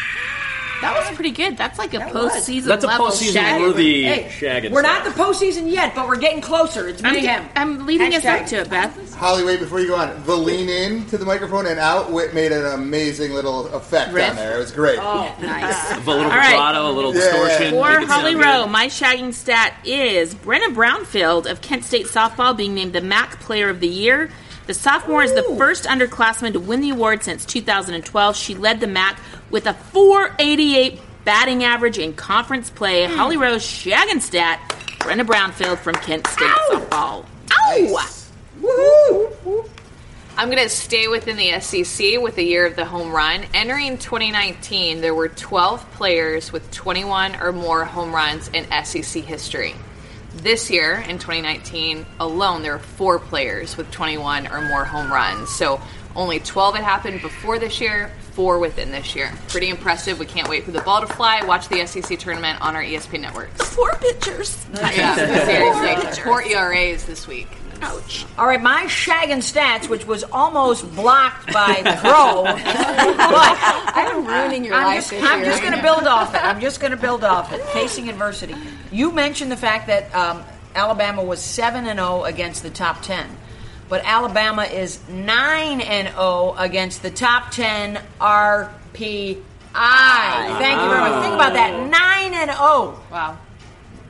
That was pretty good. That's like a was. postseason That's a level postseason shag. worthy Hey, shagging. we're not stuff. the postseason yet, but we're getting closer. It's I'm. I'm leading us Hashtag. up to it, Beth. Holly, wait before you go on. The lean in to the microphone and out wi- made an amazing little effect Riff. down there. It was great. Oh, Nice. a little All right. vibrato, a little Yeah. distortion. For it sound Holly good. Rowe, my shagging stat is Brenna Brownfield of Kent State softball being named the MAC Player of the Year. The sophomore is the first underclassman to win the award since 2012. She led the MAC with a 488 batting average in conference play. Hmm. Holly Rose shagging Brenda Brownfield from Kent State football. Ow! Woohoo! I'm going to stay within the SEC with the year of the home run. Entering 2019, there were 12 players with 21 or more home runs in SEC history. This year, in 2019 alone, there are four players with 21 or more home runs. So only 12 had happened before this year, four within this year. Pretty impressive. We can't wait for the ball to fly. Watch the SEC tournament on our ESPN networks. Four pitchers. Yeah, seriously. Four ERAs this week. Ouch. All right, my shagging stats, which was almost blocked by Crow, but I'm ruining your I'm life just, this I'm year. just going to build off it. I'm just going to build off it. Facing adversity. You mentioned the fact that um, Alabama was 7 and 0 against the top 10. But Alabama is 9 and 0 against the top 10 RPI. Thank you very much. Think about that. 9 and 0. Wow.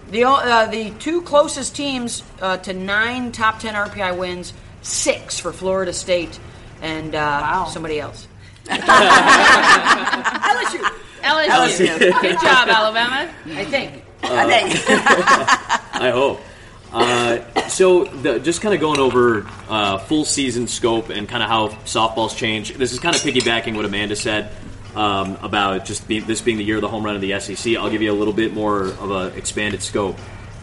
The uh, the two closest teams uh, to nine top ten RPI wins, six for Florida State and uh, somebody else. LSU, LSU. LSU. Good job, Alabama. I think. I think. I hope. Uh, so the, just kind of going over uh, full season scope and kind of how softball's changed. This is kind of piggybacking what Amanda said um, about just be, this being the year of the home run of the SEC. I'll give you a little bit more of an expanded scope.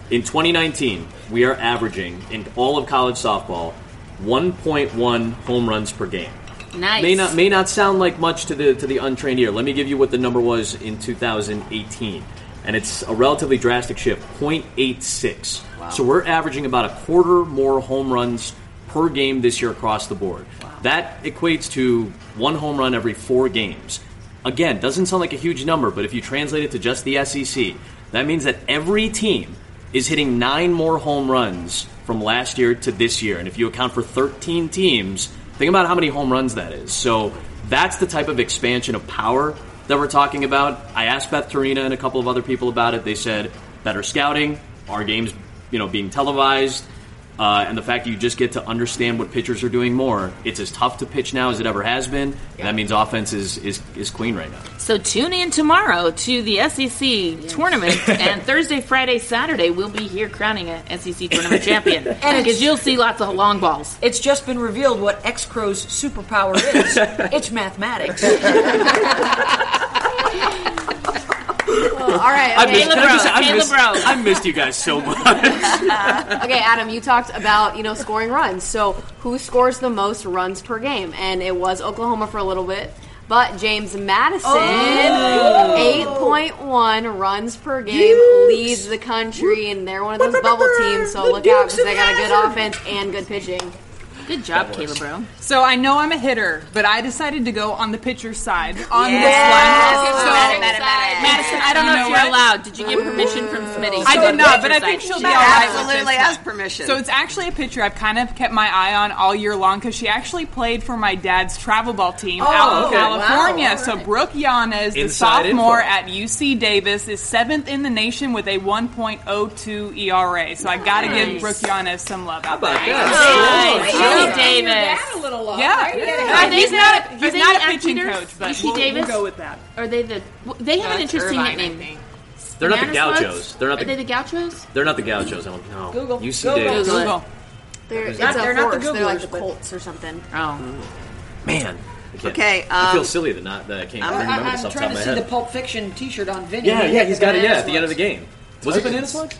In 2019, we are averaging in all of college softball 1.1 home runs per game. Nice. May not may not sound like much to the to the untrained ear. Let me give you what the number was in 2018, and it's a relatively drastic shift, 0.86. So we're averaging about a quarter more home runs per game this year across the board. That equates to one home run every four games. Again, doesn't sound like a huge number, but if you translate it to just the SEC, that means that every team is hitting nine more home runs from last year to this year. And if you account for 13 teams, think about how many home runs that is. So that's the type of expansion of power that we're talking about. I asked Beth Torina and a couple of other people about it. They said better scouting, our games, you know, being televised, uh, and the fact that you just get to understand what pitchers are doing more. It's as tough to pitch now as it ever has been. And that means offense is, is, is clean right now. So tune in tomorrow to the SEC tournament, and Thursday, Friday, Saturday we'll be here crowning a SEC tournament champion. and because you'll see lots of long balls. It's just been revealed what X Crow's superpower is. it's mathematics. All right. I missed, can I just I Caleb missed, Bro. I missed you guys so much. okay, Adam, you talked about you know scoring runs. So who scores the most runs per game? And it was Oklahoma for a little bit. But James Madison, Oh. eight point one runs per game, leads the country, and they're one of those bubble teams. So look out because they got a good offense and good pitching. Good job, Caleb Bro. So I know I'm a hitter, but I decided to go on the pitcher's side on Yes. this one. So, Madison, I don't You know, know if you're allowed. Did you get permission from Smitty? I to did not, but I think side? she'll be did. all right. with Absolutely has permission. So it's actually a pitcher I've kind of kept my eye on all year long because she actually played for my dad's travel ball team oh, out in okay. California. Wow, So all right. Brooke Yanez, the Inside sophomore info. at UC Davis, is seventh in the nation with a 1.02 ERA. So I got to give Brooke Yanez some love out about there. that? Nice. Wow. UC Your Davis. dad a little love. Yeah, There you. Are they he's not. are He's they not the a pitching athletes? coach, but UC we'll, we'll Davis? go with that. Are they the? They have an interesting Irvine, nickname. They're not the Gauchos. They're not Are they the the Gauchos? they're not the Gauchos. I don't know. Google. UC Google. Davis. Google They're, it's not- a they're not the horse. They're like the Colts or something. Oh, Man. I can't- Okay, I feel um, silly that not that I can't I'm- remember I, this am off the top trying of to my see the. Pulp Fiction T-shirt on Vinny. Yeah, yeah, he's got it. Yeah, at the end of the game. game. Was it Banana Titans. Slugs?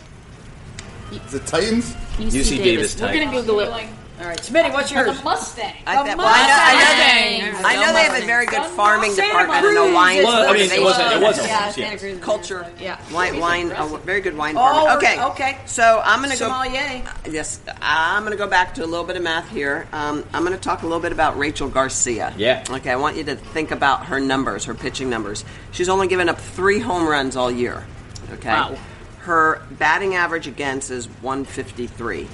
Is it Titans? UC Davis Titans. We're gonna Google it. Like All right, Smitty, what's yours? the? Mustang. I, th- well, I know, I know they, I know they have a very good farming Santa department and a Cruz wine is Well, I mean, it wasn't. It wasn't. Yeah, Yeah, Santa Cruz. culture, Yeah. wine, wine, a very good wine Oh, department. Okay, okay. So I'm gonna go. Sommelier. Yes, I'm going to go back to a little bit of math here. Um, I'm going to talk a little bit about Rachel Garcia. Yeah. Okay, I want you to think about her numbers, her pitching numbers. She's only given up three home runs all year. Okay. Wow. Her batting average against is 153.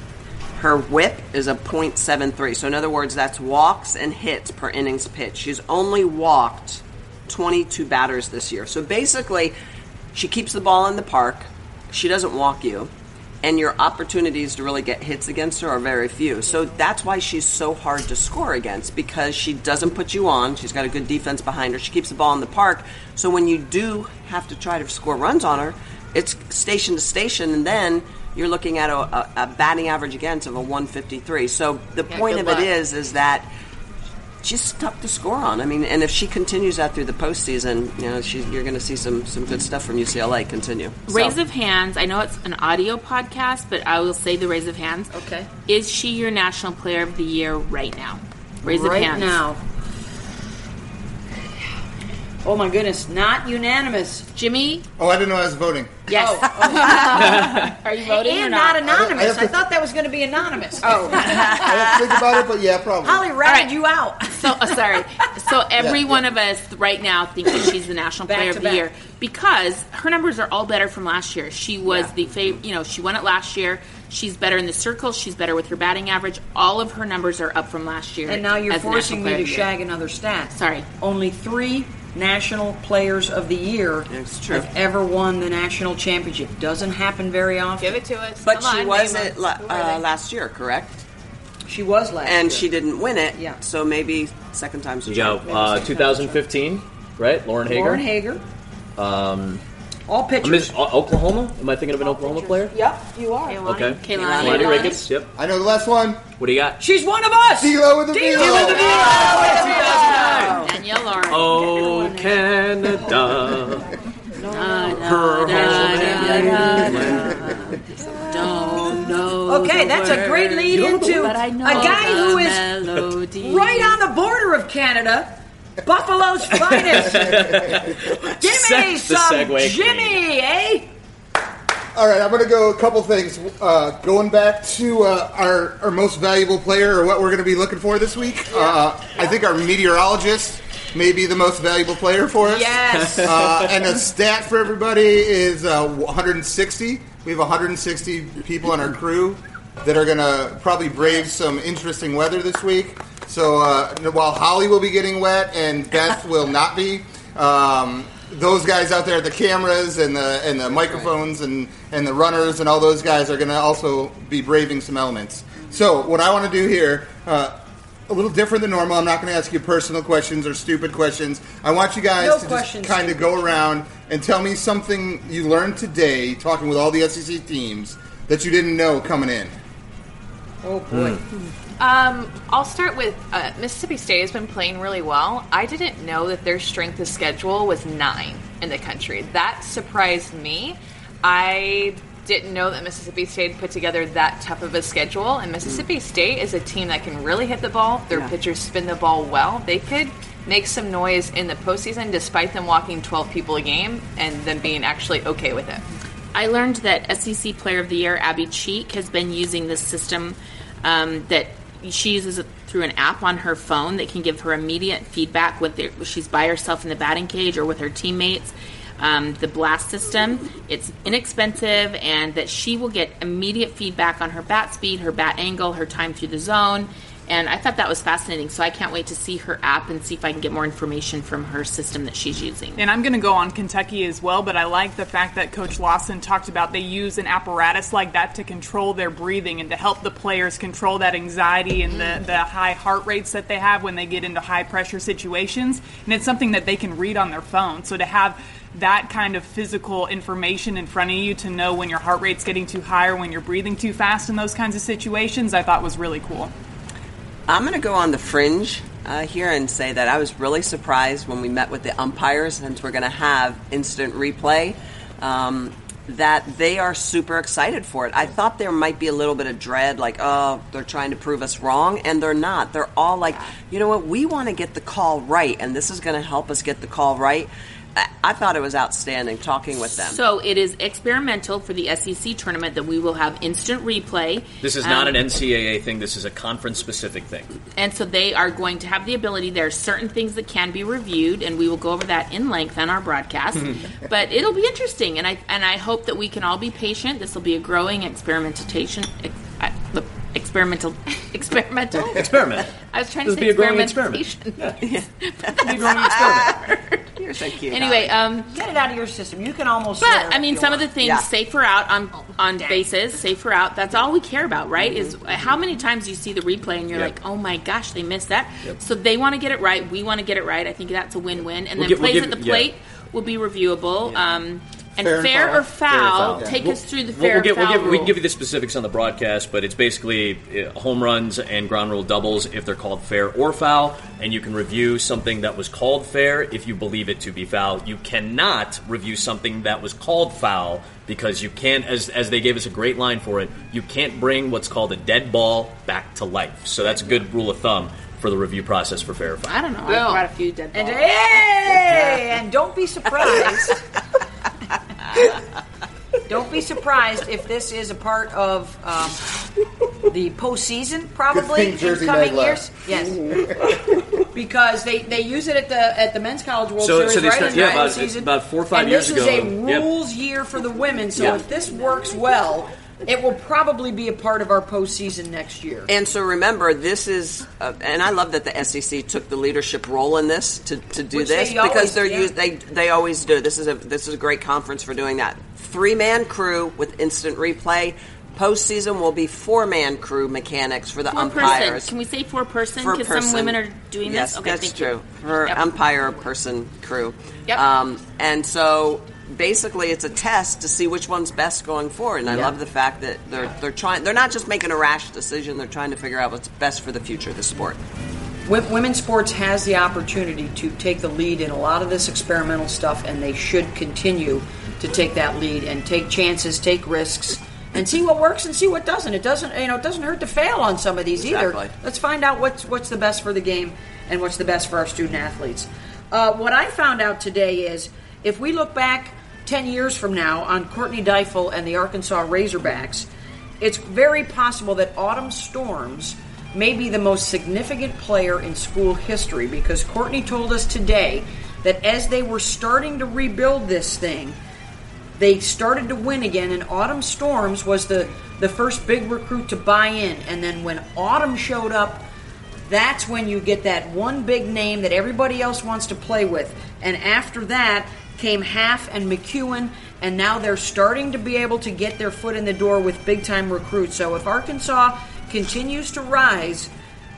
Her whip is a .73. So in other words, that's walks and hits per innings pitched. She's only walked 22 batters this year. So basically, she keeps the ball in the park. She doesn't walk you. And your opportunities to really get hits against her are very few. So that's why she's so hard to score against because she doesn't put you on. She's got a good defense behind her. She keeps the ball in the park. So when you do have to try to score runs on her, it's station to station, and then you're looking at a, a, a batting average against of a 153. So the Yeah, point of it luck. is, is that she's tough to score on. I mean, and if she continues that through the postseason, you know, she, you're going to see some some good stuff from UCLA continue. So- raise of hands. I know it's an audio podcast, but I will say the raise of hands. Okay. Is she your national player of the year right now? Raise right of hands. now. Oh my goodness, not unanimous. Jimmy, Oh, I didn't know I was voting. yes. Are you voting or and not? not anonymous. I have I, to- thought that was going to be anonymous. Oh, I have to think about it, but yeah, probably. Holly ratted you out. So uh, sorry. So every Yeah, one yeah. of us right now thinks that she's the national Back player of the back. year because her numbers are all better from last year. She was Yeah. the fav- you know, she won it last year. She's better in the circle. She's better with her batting average. All of her numbers are up from last year. And now you're forcing me to of the year. shag another stat. Sorry. Only three national players of the year It's true. have ever won the national championship. Doesn't happen very often. Give it to us. But Come she on, was name it la- uh, last year, correct? She was last And year. she didn't win it. Yeah. So maybe second time's a You go charm. uh, 2015, right? Lauren Haeger. Lauren Haeger. All I pitchers. miss, O- Oklahoma? Am I thinking of an Oklahoma player? Yep, you are. Okay. Keilani. Lonnie Keilani. Ricketts. Yep. I know the last one. What do you got? She's one of us. D'Lo with the D'Lo Velo. with the Velo. Danielle Lawrie. Oh, Canada. Her Don't know Okay, that's a great lead into but I a guy who is right on the border of Canada. Buffalo's finest. Give me some Jimmy, eh? All right, I'm going to go a couple things. Uh, going back to uh, our, our most valuable player or what we're going to be looking for this week, uh, I think our meteorologist may be the most valuable player for us. Yes. Uh, and the stat for everybody is uh, 160. We have 160 people on our crew that are going to probably brave some interesting weather this week. So uh, while Holly will be getting wet and Beth will not be, um, those guys out there at the cameras and the and the microphones and, and the runners and all those guys are going to also be braving some elements. So what I want to do here, uh, a little different than normal. I'm not going to ask you personal questions or stupid questions. I want you guys No to just kind of go around and tell me something you learned today talking with all the SEC teams that you didn't know coming in. Oh boy. Um, I'll start with uh, Mississippi State has been playing really well. I didn't know that their strength of schedule was nine in the country. That surprised me. I didn't know that Mississippi State put together that tough of a schedule. And Mississippi State is a team that can really hit the ball. Their pitchers spin the ball well. They could make some noise in the postseason despite them walking 12 people a game and them being actually okay with it. I learned that SEC Player of the Year Abbey Cheek has been using this system um, that she uses it through an app on her phone that can give her immediate feedback whether she's by herself in the batting cage or with her teammates. Um, the blast system it's inexpensive and that she will get immediate feedback on her bat speed her bat angle her time through the zone and i thought that was fascinating so i can't wait to see her app and see if i can get more information from her system that she's using And I'm going to go on Kentucky as well, but I like the fact that Coach Lawson talked about they use an apparatus like that to control their breathing and to help the players control that anxiety and the, the high heart rates that they have when they get into high pressure situations. And it's something that they can read on their phone. So to have that kind of physical information in front of you to know when your heart rate's getting too high or when you're breathing too fast in those kinds of situations, I thought was really cool. I'm going to go on the fringe uh, here and say that I was really surprised when we met with the umpires, since we're going to have instant replay, um, that they are super excited for it. I thought there might be a little bit of dread, like, oh, they're trying to prove us wrong, and they're not. They're all like, you know what, we want to get the call right, and this is going to help us get the call right. I, I thought it was outstanding talking with them. So it is experimental for the SEC tournament that we will have instant replay. This is not Um, an NCAA thing. This is a conference-specific thing. And so they are going to have the ability. There are certain things that can be reviewed, and we will go over that in length on our broadcast. but it'll be interesting, and I and I hope that we can all be patient. This will be a growing experimentation. ex- I- the Experimental, experimental. Experiment. I was trying This to will say be a growing experiment. experimentation. Be a growing experiment. You're so cute. Anyway, um, Get it out of your system. You can almost. But I mean, you some of the things Yeah. safer out on on bases, safer out. That's all we care about, right? Is how many times you see the replay and you're Yep. like, oh my gosh, they missed that. Yep. So they want to get it right. We want to get it right. I think that's a win-win. And We'll then get- we'll plays give- at the yeah. plate will be reviewable. Um, and Fair fair, and foul. or foul, foul. take We'll- us through the We'll, fair we'll, get, and we'll foul give, we can give you the specifics on the broadcast, but it's basically uh, home runs and ground rule doubles if they're called fair or foul, and you can review something that was called fair if you believe it to be foul. You cannot review something that was called foul because you can't, as, as they gave us a great line for it, you can't bring what's called a dead ball back to life. So that's a good rule of thumb for the review process for fair foul. I don't know. Boom. I brought a few dead And balls. hey, and don't be surprised. don't be surprised if this is a part of um, the postseason, probably thing in coming Mike years. Yes, because they, they use it at the at the men's college World So- Series so they right start- in the yeah, about- season. about four or five and years this ago, is a yep. rules year for the women. So Yeah. if this works well, it will probably be a part of our postseason next year. And so remember, this is, uh, and I love that the SEC took the leadership role in this to, to do Which this they because always- they're yeah. used, they they always do. This is a this is a great conference for doing that. Three man crew with instant replay. Postseason will be four man crew mechanics for the Four person. umpires. Can we say four person? For Because some women are doing yes, this. Okay, that's thank true. you. For Yep. umpire person crew. Yep. Um, and so basically it's a test to see which one's best going forward. And I Yeah. love the fact that they're they're trying. They're not just making a rash decision. They're trying to figure out what's best for the future of the sport. Women's sports has the opportunity to take the lead in a lot of this experimental stuff, and they should continue to take that lead and take chances, take risks, and see what works and see what doesn't. It doesn't, you know, it doesn't hurt to fail on some of these Exactly. either. Let's find out what's what's the best for the game and what's the best for our student athletes. Uh, what I found out today is if we look back ten years from now on Courtney Deifel and the Arkansas Razorbacks, it's very possible that Autumn Storms may be the most significant player in school history because Courtney told us today that as they were starting to rebuild this thing, they started to win again, and Autumn Storms was the, the first big recruit to buy in. And then when Autumn showed up, that's when you get that one big name that everybody else wants to play with. And after that came Half and McEwen, and now they're starting to be able to get their foot in the door with big time recruits. So if Arkansas continues to rise,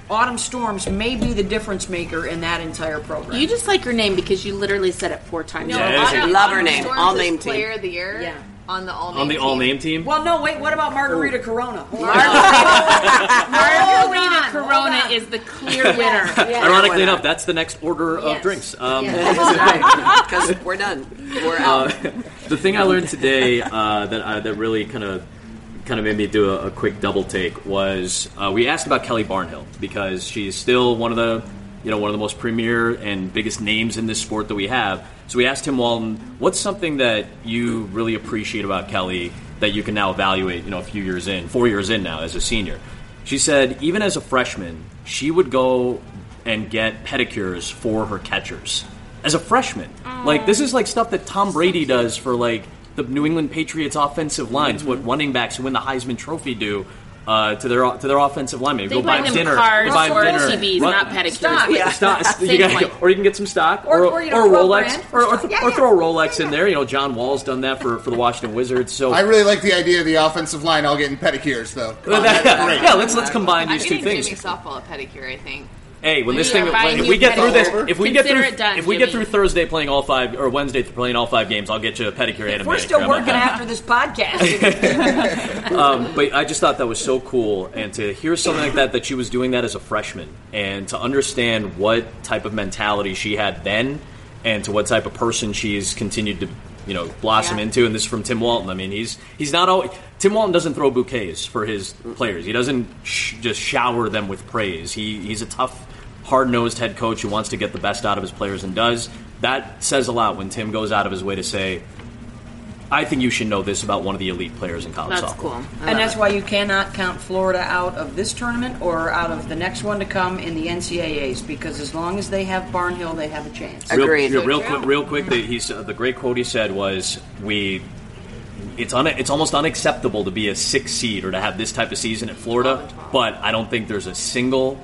Autumn Storms may be the difference maker in that entire program. You just like her name because you literally said it four times. No, Yeah, it is. Autumn- Love her Autumn name. Storms All is name team. Player of the year. Yeah. On the all name on the team. all name team. well, no, wait. What about Margarita Corona? Margarita on, Corona is the clear winner. Ironically enough, that's the next order of drinks. Um, Because we're done. We're out. the thing I learned today uh, that uh, that really kind of kind of made me do a, a quick double take was uh, we asked about Kelly Barnhill because she's still one of the you know one of the most premier and biggest names in this sport that we have. So we asked Tim Walton, what's something that you really appreciate about Kelly that you can now evaluate, you know, a few years in, four years in now as a senior? She said even as a freshman, she would go and get pedicures for her catchers as a freshman. Like this is like stuff that Tom Brady does for like the New England Patriots offensive lines. What mm-hmm. running backs who win the Heisman Trophy do uh, to their to their offensive linemen. They go buy buy them dinner, cars go buy or dinner, TVs, run- not pedicures. Stock. Yeah. Stock, you gotta go- or you can get some stock, Or- or, or, you know, or pro Rolex, or, or, Yeah, or yeah. throw a Rolex in there. You know, John Wall's done that for, for the Washington Wizards. So I really like the idea of the offensive line all getting pedicures, though. yeah, yeah, let's let's combine I'm these two getting things. Jimmy softball a pedicure. I think. Hey, when this We are thing, buying if you we get through this, if we get Consider through, it done, if we get Jimmy. through Thursday playing all five or Wednesday playing all five games, I'll get you a pedicure and a We're manicure. still How about working that? after this podcast. Um, but I just thought that was so cool, and to hear something like that that she was doing that as a freshman, and to understand what type of mentality she had then, and to what type of person she's continued to, you know, blossom Yeah. into. And this is from Tim Walton. I mean, he's he's not always Tim Walton doesn't throw bouquets for his players. He doesn't sh- just shower them with praise. He he's a tough, hard nosed head coach who wants to get the best out of his players and does. That says a lot when Tim goes out of his way to say. I think you should know this about one of the elite players in college That's softball. cool. I and that's it. why you cannot count Florida out of this tournament or out of the next one to come in the NCAAs because as long as they have Barnhill, they have a chance. Agreed. Real, So real, quick, real quick. The, he's, uh, the great quote he said was, "We, it's un, it's almost unacceptable to be a six seed or to have this type of season at Florida, but I don't think there's a single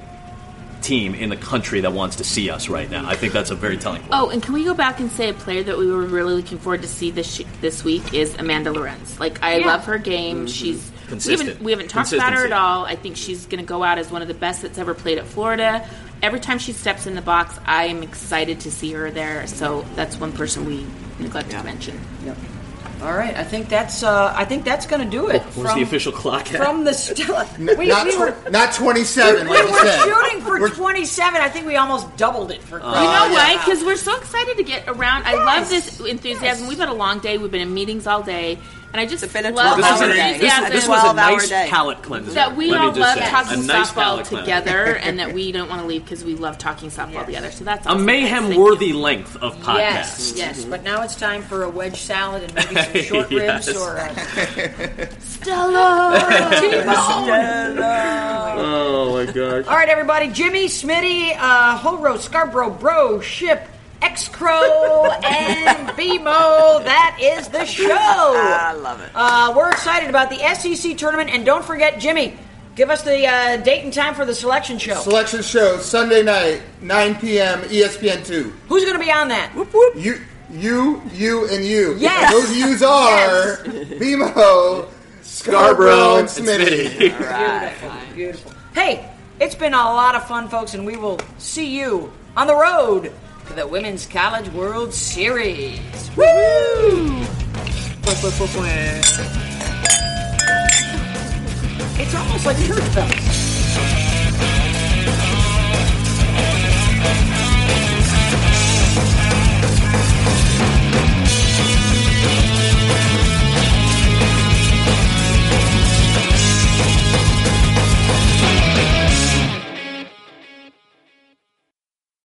team in the country that wants to see us right now. I think that's a very telling quote. Oh, and can we go back and say a player that we were really looking forward to see this sh- this week is Amanda Lorenz. Like I love her game. Mm-hmm. She's we Consistent. haven't, we haven't talked about her at all. I think she's going to go out as one of the best that's ever played at Florida. Every time she steps in the box, I am excited to see her there. So that's one person we neglected to mention. Yep. All right, I think that's uh, I think that's going to do it. Where's the official clock at? From the Stella, we, not, we tw- were not 27, we like you were said. shooting for We're- 27. I think we almost doubled it for. You Uh, know yeah. why? Because we're so excited to get around. I love this enthusiasm. Yes. We've had a long day. We've been in meetings all day, and I just It's been a love 12 how this, is hour day. this, enthusiasm this was a 12 hour nice day. palate cleanser. that we all love say. talking nice softball together, and that we don't want to leave because we love talking softball together. So that's A awesome. Thank mayhem you. worthy length of podcast. Yes, yes, but now it's time for a wedge salad and maybe some short ribs or a Stella. T-bone. Oh my gosh. All right, everybody. Jimmy, Smitty, uh, Horo, Scarborough, Bro, Ship, X Crow, and BMO. That is the show. I love it. Uh, we're excited about the SEC tournament, and don't forget, Jimmy, give us the uh, date and time for the selection show. Selection show, Sunday night, 9 p.m., ESPN 2. Who's going to be on that? Whoop whoop. You, you, you, and you. Yes. Those yous are BMO, Scarborough, and Smitty. Beautiful, beautiful. Hey, it's been a lot of fun, folks, and we will see you on the road to the Women's College World Series. Woo! It's almost like church bells.